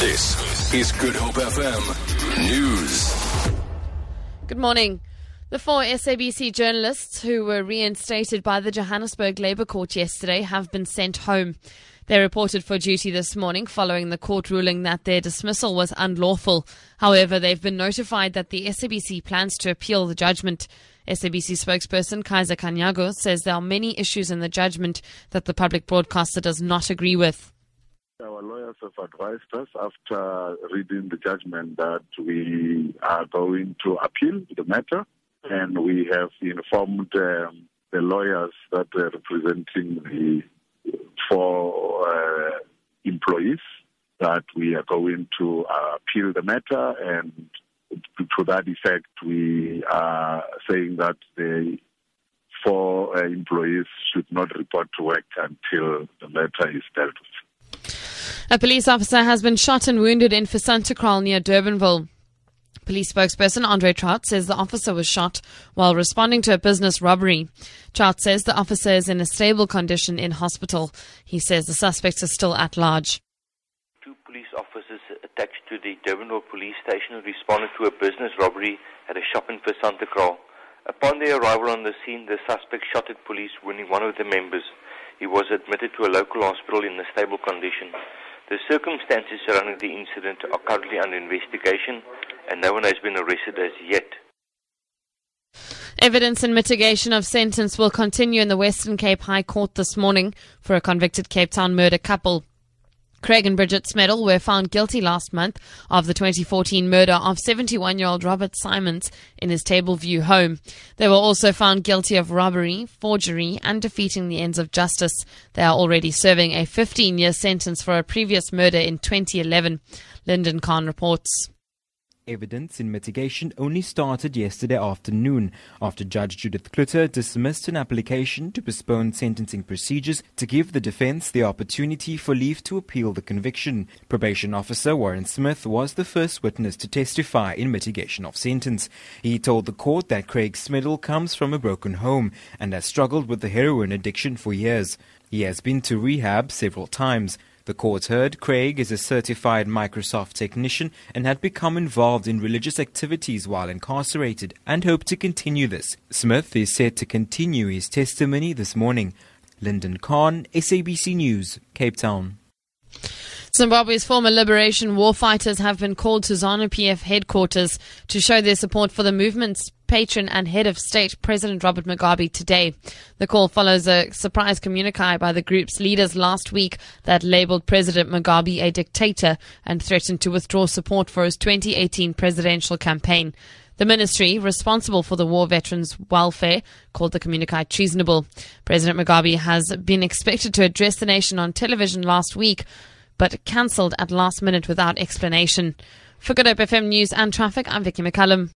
This is Good Hope FM News. Good morning. The four SABC journalists who were reinstated by the Johannesburg Labour Court yesterday have been sent home. They reported for duty this morning following the court ruling that their dismissal was unlawful. However, they've been notified that the SABC plans to appeal the judgment. SABC spokesperson Kaizer Kganyago says there are many issues in the judgment that the public broadcaster does not agree with. Our lawyers have advised us after reading the judgment that we are going to appeal the matter, and we have informed um, the lawyers that are representing the four uh, employees that we are going to uh, appeal the matter, and to that effect, we are saying that the four uh, employees should not report to work until the matter is dealt with. A police officer has been shot and wounded in Fisantekraal near Durbanville. Police spokesperson Andre Traut says the officer was shot while responding to a business robbery. Traut says the officer is in a stable condition in hospital. He says the suspects are still at large. Two police officers attached to the Durbanville police station responded to a business robbery at a shop in Fisantekraal. Upon their arrival on the scene, the suspect shot at police, wounding one of the members. He was admitted to a local hospital in a stable condition. The circumstances surrounding the incident are currently under investigation and no one has been arrested as yet. Evidence and mitigation of sentence will continue in the Western Cape High Court this morning for a convicted Cape Town murder couple. Craig and Bridget Smedel were found guilty last month of the 2014 murder of 71 year old Robert Simons in his Tableview home. They were also found guilty of robbery, forgery, and defeating the ends of justice. They are already serving a 15 year sentence for a previous murder in 2011. Lyndon Khan reports. Evidence in mitigation only started yesterday afternoon after Judge Judith Cloete dismissed an application to postpone sentencing procedures to give the defense the opportunity for leave to appeal the conviction. Probation officer Warren Smith was the first witness to testify in mitigation of sentence. He told the court that Craig Smedel comes from a broken home and has struggled with the heroin addiction for years. He has been to rehab several times. The court heard Craig is a certified Microsoft technician and had become involved in religious activities while incarcerated and hoped to continue this. Smith is set to continue his testimony this morning. Lyndon Khan, SABC News, Cape Town. Zimbabwe's former liberation war fighters have been called to ZANU PF headquarters to show their support for the movement's patron and head of state, President Robert Mugabe, today. The call follows a surprise communique by the group's leaders last week that labeled President Mugabe a dictator and threatened to withdraw support for his 2018 presidential campaign. The ministry responsible for the war veterans' welfare called the communique treasonable. President Mugabe has been expected to address the nation on television last week, but cancelled at last minute without explanation. For Good Hope FM News and Traffic, I'm Vicky McCallum.